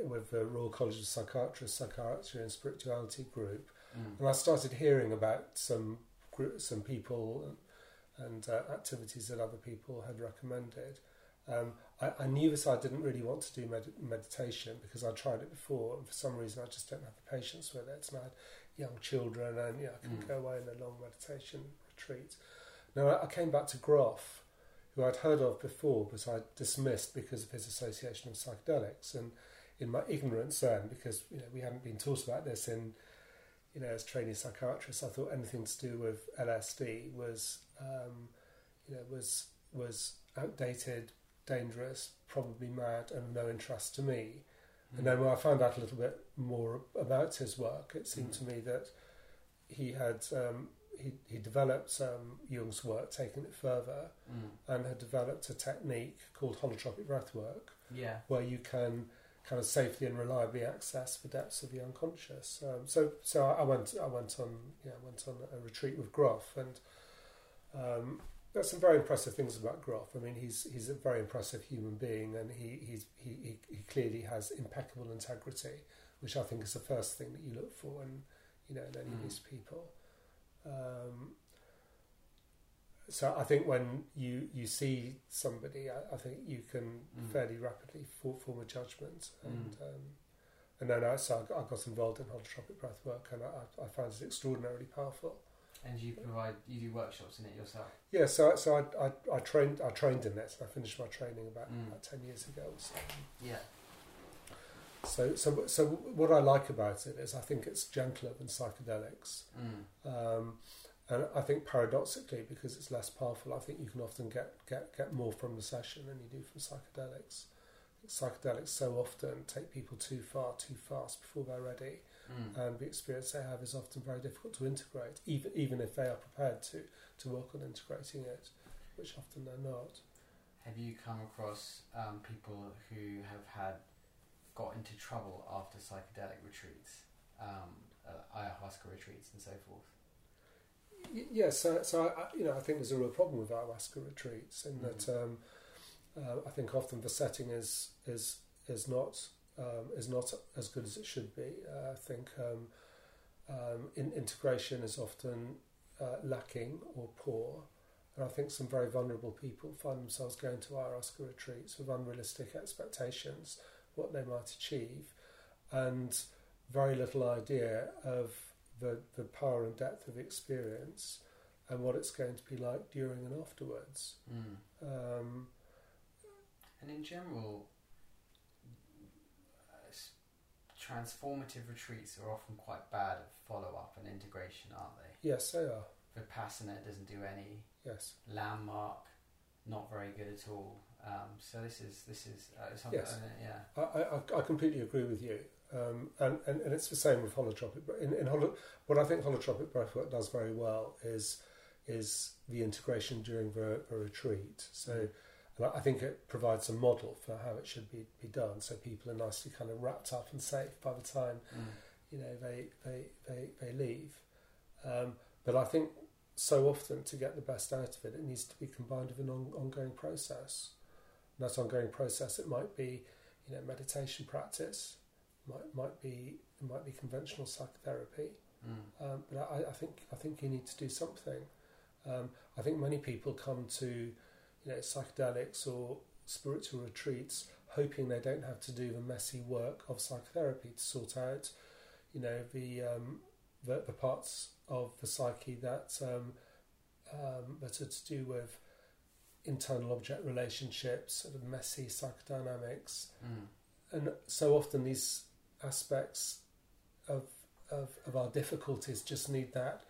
with the Royal College of Psychiatrists, Psychiatry and Spirituality group, Mm. and I started hearing about some gr- some people and, uh, activities that other people had recommended. Um, I, I knew this. I didn't really want to do med- meditation because I tried it before, and for some reason I just don't have the patience with it. And I had young children, and yeah, I couldn't Mm. go away in a long meditation retreat. Now I, I came back to Grof who I'd heard of before, but I dismissed because of his association with psychedelics. And in my ignorance then, because you know we hadn't been taught about this in, you know, as trainee psychiatrists, I thought anything to do with LSD was, um, you know, was was outdated, dangerous, probably mad, and no interest to me. Mm. And then when I found out a little bit more about his work, it seemed mm. to me that he had um, he, he developed um, Jung's work, taking it further, mm. and had developed a technique called holotropic breathwork, yeah. where you can kind of safely and reliably access the depths of the unconscious. Um, so, so I went, I went on, yeah, went on a retreat with Grof, and um, there's some very impressive things about Grof. I mean, he's he's a very impressive human being, and he he's, he he clearly has impeccable integrity, which I think is the first thing that you look for in you know in any mm. of these people. Um, so I think when you, you see somebody, I, I think you can mm. fairly rapidly form a judgment. And mm. um, and then I, so I got involved in holotropic breath work, and I, I found it extraordinarily powerful. And you provide you do workshops in it yourself? Yeah, so so I, I, I trained I trained in it. I finished my training about, mm. about ten years ago. So. Yeah. So, so, so what I like about it is I think it's gentler than psychedelics, mm. um, and I think paradoxically because it's less powerful, I think you can often get, get, get more from the session than you do from psychedelics. Psychedelics so often take people too far, too fast before they're ready, mm. and the experience they have is often very difficult to integrate, even even if they are prepared to to work on integrating it, which often they're not. Have you come across um, people who have had got into trouble after psychedelic retreats, um, uh, ayahuasca retreats, and so forth. Yes, so, so I, you know, I think there's a real problem with ayahuasca retreats in mm. that um, uh, I think often the setting is is is not um, is not as good as it should be. Uh, I think um, um, in, integration is often uh, lacking or poor, and I think some very vulnerable people find themselves going to ayahuasca retreats with unrealistic expectations what they might achieve, and very little idea of the, the power and depth of experience and what it's going to be like during and afterwards. Mm. Um, and in general, uh, transformative retreats are often quite bad at follow up and integration, aren't they? Yes, they are. Vipassana doesn't do any. Yes. Landmark, not very good at all. Um, so this is this is uh, something. Yes. Uh, yeah. I, I, I completely agree with you. Um, and, and, and it's the same with holotropic. In, in holo, what I think holotropic breathwork does very well is is the integration during the, the retreat. So, mm. And I think it provides a model for how it should be, be done. So people are nicely kind of wrapped up and safe by the time mm. you know they they they, they leave. Um, but I think so often to get the best out of it, it needs to be combined with an on, ongoing process that ongoing process. It might be, you know, meditation practice, might might be it might be conventional psychotherapy. Mm. Um, but I, I, think I think you need to do something. Um, I think many people come to, you know, psychedelics or spiritual retreats hoping they don't have to do the messy work of psychotherapy to sort out, you know, the um, the, the parts of the psyche that um, um, that are to do with internal object relationships, sort of messy psychodynamics, mm. and so often these aspects of, of of our difficulties just need that,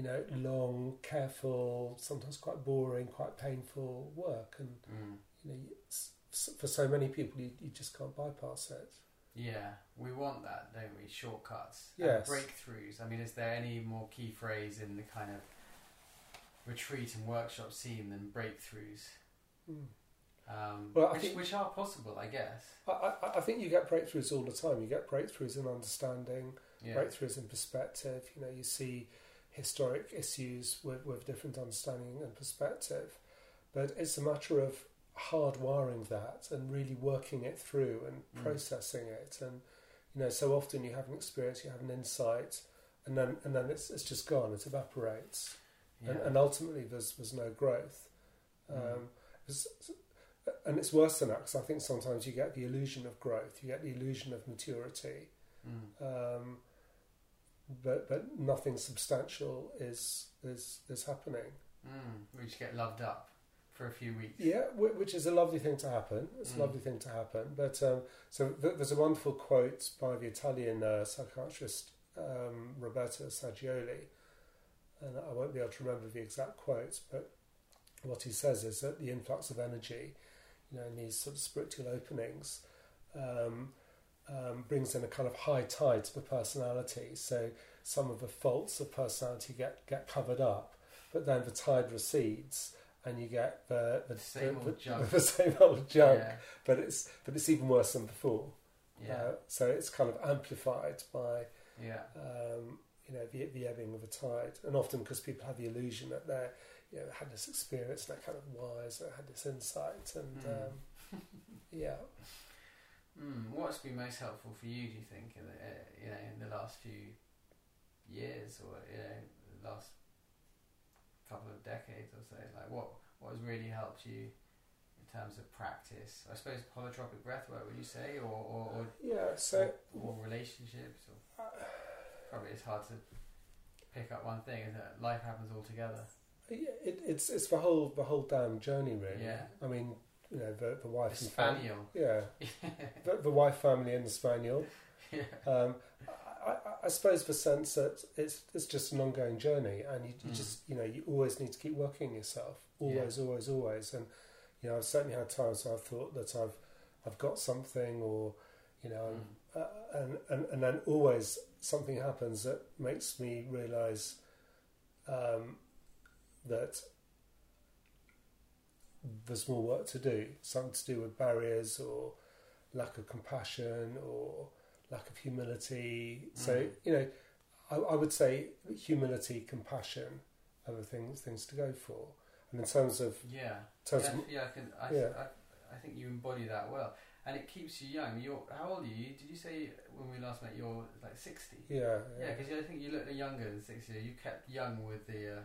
you know, long, careful, sometimes quite boring, quite painful work, and mm. you know, for so many people, you, you just can't bypass it. Yeah, we want that, don't we? Shortcuts, yes. breakthroughs. I mean, is there any more key phrase in the kind of retreat and workshop scene than breakthroughs. Mm. Um, well, which, think, which, are possible, I guess. I, I, I, think you get breakthroughs all the time. You get breakthroughs in understanding, yeah. breakthroughs in perspective. You know, you see historic issues with, with different understanding and perspective. But it's a matter of hardwiring that and really working it through and mm. processing it. And you know, so often you have an experience, you have an insight, and then and then it's it's just gone. It evaporates yeah. and, and, ultimately there's there's no growth. Mm. Um, mm. and it's worse than that because I think sometimes you get the illusion of growth, you get the illusion of maturity, mm. um, but but nothing substantial is is is happening. Mm. We just get loved up for a few weeks. Yeah, which is a lovely thing to happen. It's Mm. a lovely thing to happen. But um, so th- there's a wonderful quote by the Italian uh, psychiatrist um, Roberto Assagioli, and I won't be able to remember the exact quote, but what he says is that the influx of energy, you know, in these sort of spiritual openings, um, um, brings in a kind of high tide to the personality. So some of the faults of personality get, get covered up, but then the tide recedes, and you get the the, Same the, old the, junk. <laughs> the same old junk. Yeah, But it's but it's even worse than before. yeah, Uh, so it's kind of amplified by yeah, um, you know the, the ebbing of the tide, and often because people have the illusion that they're you know had this experience, they're kind of wise, or had this insight, and Mm. um, <laughs> yeah. Mm, what's been most helpful for you? Do you think in the uh, you know in the last few years or you know the last couple of decades or so? Like what what has really helped you in terms of practice? I suppose holotropic breathwork. Would you say, or or, or, Yeah, so or relationships? Or probably it's hard to pick up one thing. Isn't it? Life happens all together. yeah, it, it's it's the whole the whole damn journey, really. Yeah. I mean, you know, the the The wife and family. spaniel. Yeah, <laughs> the, the wife, family, and the spaniel. yeah. Um, I, I, I suppose the sense that it's it's just an ongoing journey, and you, you Mm. just you know you always need to keep working yourself, always, always, always. And you know, I've certainly had times where I've thought that I've I've got something, or you know, Mm. uh, and, and and then always something happens that makes me realise um, that there's more work to do. Something to do with barriers or lack of compassion or lack of humility. So Mm. you know, I, I would say humility, compassion are the things things to go for. And in terms of, Yeah. terms yeah, of yeah, I can. I, Yeah. I, I think you embody that well, and it keeps you young. You're how old are you? Did you say when we last met you're like sixty? yeah, Yeah, because I think you look younger than sixty. You kept young with the uh,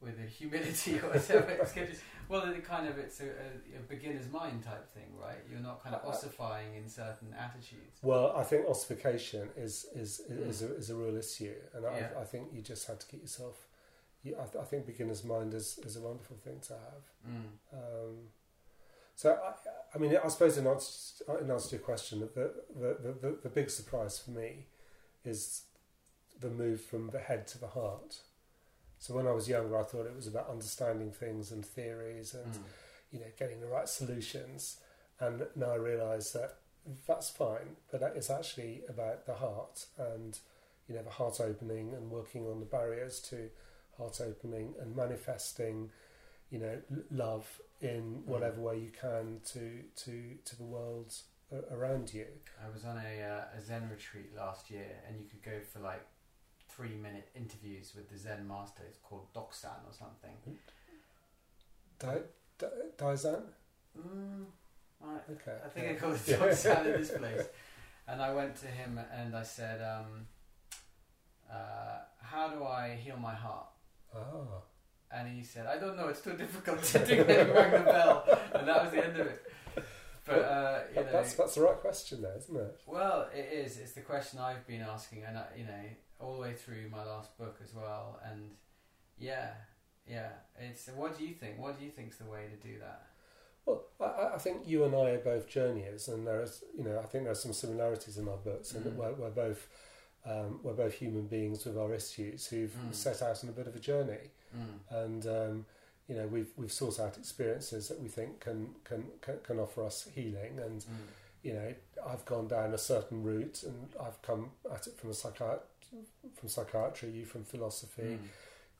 with the humility or whatever. it's good. well, the kind of it's a, a, beginner's mind type thing, right? You're not kind of Uh, ossifying in certain attitudes. Well, I think ossification is is Mm. is, a, is a real issue, and Yeah. I, I think you just have to keep yourself. You, I, th- I think beginner's mind is, is a wonderful thing to have. Mm. Um, so, I, I mean, I suppose in answer, in answer to your question, the, the, the, the, the big surprise for me is the move from the head to the heart. So when I was younger, I thought it was about understanding things and theories and Mm. you know getting the right solutions. And now I realise that that's fine, but that is actually about the heart and you know the heart opening and working on the barriers to heart opening and manifesting you know love in whatever way you can to to to the world around you. I was on a, uh, a Zen retreat last year, and you could go for like three minute interviews with the Zen master. It's called Doksan or something. Di- Daizan? Mm, I, Okay. I think I called it Doksan in this <laughs> place. And I went to him and I said, um, uh, "How do I heal my heart?" Ah. And he said, "I don't know. It's too difficult to. Rang the bell, and that was the end of it." But uh, you know, that's that's the right question there, isn't it? Well, it is. It's the question I've been asking, and I, you know, all the way through my last book as well. And yeah, yeah. It's what do you think? What do you think's the way to do that? Well, I, I think you and I are both journeyers, and there is, you know, I think there's some similarities in our books, and Mm. we're, we're both um, we're both human beings with our issues who've Mm. set out on a bit of a journey, Mm. and um, you know, we've we've sought out experiences that we think can can can, can offer us healing, and Mm. you know, I've gone down a certain route, and I've come at it from a psychiat- from psychiatry, you from philosophy, Mm.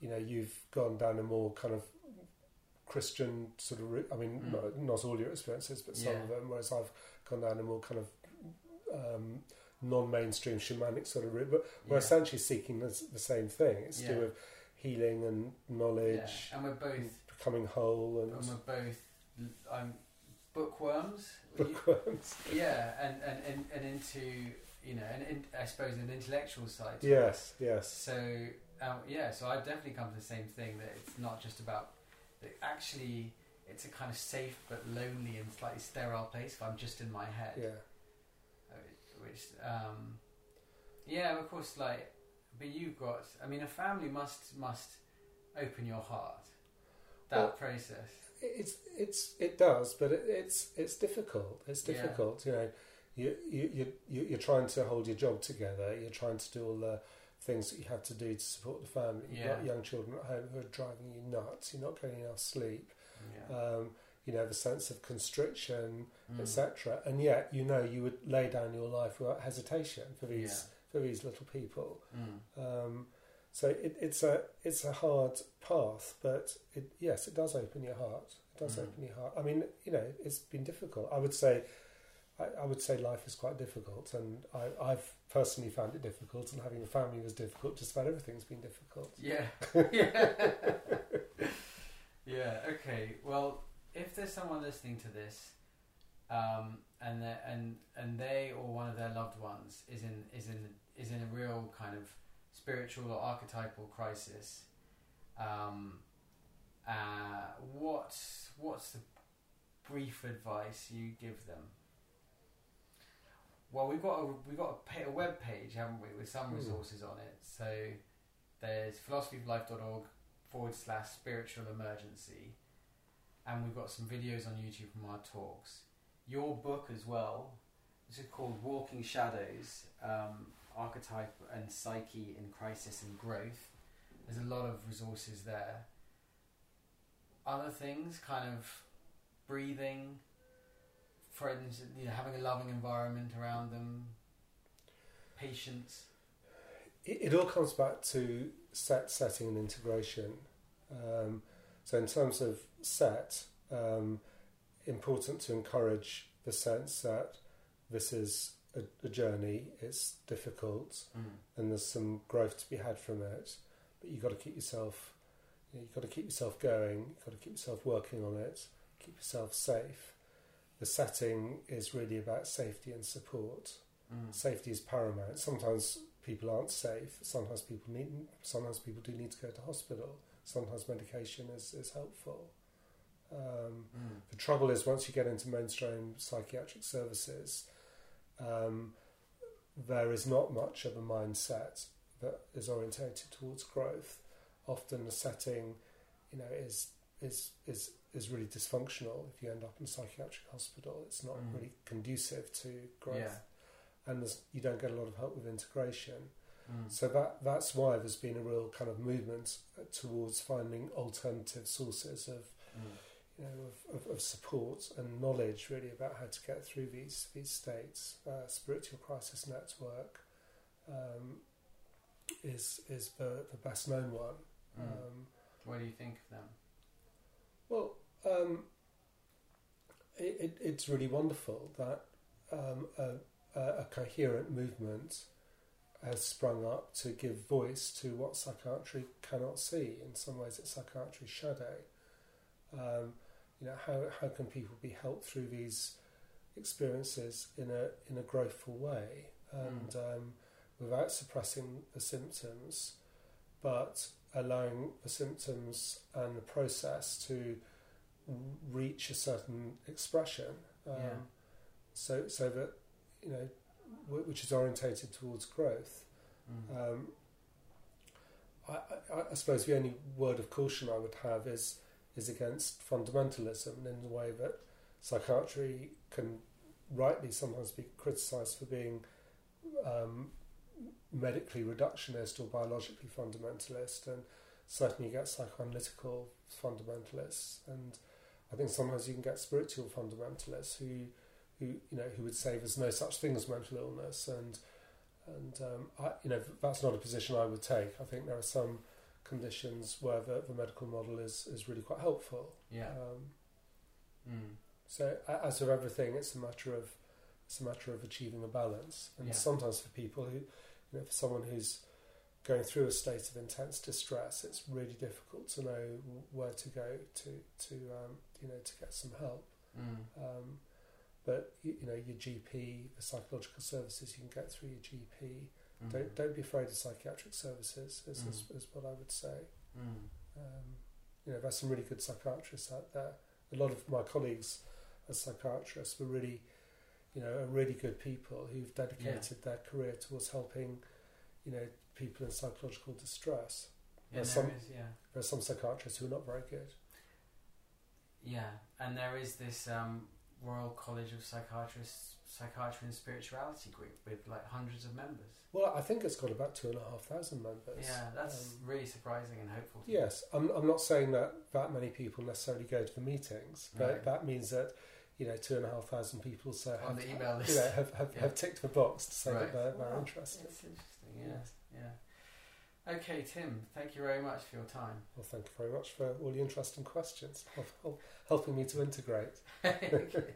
you know, you've gone down a more kind of Christian sort of route. I mean, Mm. not, not all your experiences, but some Yeah. of them. Whereas I've gone down a more kind of um, non-mainstream shamanic sort of route, but we're Yeah. essentially seeking the, the same thing. It's to do with healing and Yeah. knowledge, And we're both. becoming whole, And and we're both. I'm bookworms. bookworms. <laughs> yeah, and, and, and, and into you know, and, and I suppose an intellectual side. to it. yes, yes, So um, yeah, so I've definitely come to the same thing that it's not just about that actually it's a kind of safe but lonely and slightly sterile place if I'm just in my head. yeah. Uh, Which um, yeah, of course, like but you've got. I mean, a family must must open your heart. That Well- process. it's it's it does, but it, it's it's difficult. It's Yeah. difficult. You know, you you you you- you're trying to hold your job together. You're trying to do all the things that you have to do to support the family. You've got young children at home who are driving you nuts. You're not getting enough sleep. Yeah. Um, you know the sense of constriction, Mm. etc. And yet, you know, you would lay down your life without hesitation for these Yeah. For these little people. Mm. Um, so it, it's a it's a hard path, but it, yes, it does open your heart. It does Mm. open your heart. I mean, you know, it's been difficult. I would say, I, I would say life is quite difficult, and I, I've personally found it difficult. And having a family was difficult. Just about everything's been difficult. Yeah. yeah. <laughs> <laughs> yeah. Okay. Well, if there's someone listening to this, um, and they and and they or one of their loved ones is in is in is in a real kind of spiritual or archetypal crisis, um, uh, what what's the brief advice you give them? Well, we've got a we've got a, a web page, haven't we, with some Hmm. resources on it. So there's philosophyoflife.org forward slash spiritual emergency, and we've got some videos on YouTube from our talks. Your book as well, which is called Walking Shadows um, Archetype and Psyche in Crisis and Growth. There's a lot of resources there. Other things, kind of breathing, friends, you know, having a loving environment around them, patience. it, it all comes back to set setting and integration. Um, so in terms of set, um, important to encourage the sense that this is a, a journey. It's difficult, and there's some growth to be had from it. But you've got to keep yourself, you know, you've got to keep yourself going. You've got to keep yourself working on it. Keep yourself safe. The setting is really about safety and support Mm. safety is paramount. Sometimes people aren't safe. Sometimes people need. Sometimes people do need to go to hospital. Sometimes medication is, is helpful. Um, Mm. the trouble is once you get into mainstream psychiatric services, um, there is not much of a mindset that is orientated towards growth. Often the setting, you know, is is is is really dysfunctional. If you end up in a psychiatric hospital, it's not Mm. really conducive to growth Yeah. and you don't get a lot of help with integration. Mm. So that that's why there's been a real kind of movement towards finding alternative sources of Mm. You know of, of, of support and knowledge really about how to get through these these states. Uh, Spiritual Crisis Network um, is is the, the best known one. Mm. Um, what do you think of them? Well, um, it, it, it's really wonderful that um, a, a, a coherent movement has sprung up to give voice to what psychiatry cannot see. In some ways, it's psychiatry's shadow. Um, you know, how, how can people be helped through these experiences in a in a growthful way and um, without suppressing the symptoms, but allowing the symptoms and the process to reach a certain expression. Um, Yeah. So so that you know, wh- which is orientated towards growth. Mm. Um, I, I, I suppose the only word of caution I would have is is against fundamentalism in the way that psychiatry can rightly sometimes be criticised for being um, medically reductionist or biologically fundamentalist, and certainly you get psychoanalytical fundamentalists, and I think sometimes you can get spiritual fundamentalists who, who you know, who would say there's no such thing as mental illness, and and um, I, you know that's not a position I would take. I think there are some conditions where the, the medical model is, is really quite helpful. Yeah. Um, Mm. so as with everything, it's a matter of it's a matter of achieving a balance, and Yeah. sometimes for people who, you know, for someone who's going through a state of intense distress, it's really difficult to know where to go to to um, you know to get some help. Mm. Um, but you, you know your GP, the psychological services you can get through your GP. Mm. Don't don't be afraid of psychiatric services. Is, is, Mm. is what I would say. Mm. Um, you know, there's some really good psychiatrists out there. A lot of my colleagues as psychiatrists were really, you know, are really good people who've dedicated their career towards helping, you know, people in psychological distress. Yeah, There's there some- is, yeah. There are some psychiatrists who are not very good. Yeah, and there is this um, Royal College of Psychiatrists, Psychiatry and Spirituality group with like hundreds of members. Well, I think it's got about two and a half thousand members. Yeah, that's Um, really surprising and hopeful. to. Yes, I'm, I'm not saying that that many people necessarily go to the meetings, but Right. that means that you know two and a half thousand people so On have, the email <laughs> you know, have, have, Yeah. have ticked the box to say Right. that they're, they're Wow, interested. It's interesting, yes, yeah. Okay, Tim, thank you very much for your time. Well, thank you very much for all the interesting questions, of, of helping me to integrate. <laughs> <laughs> Good.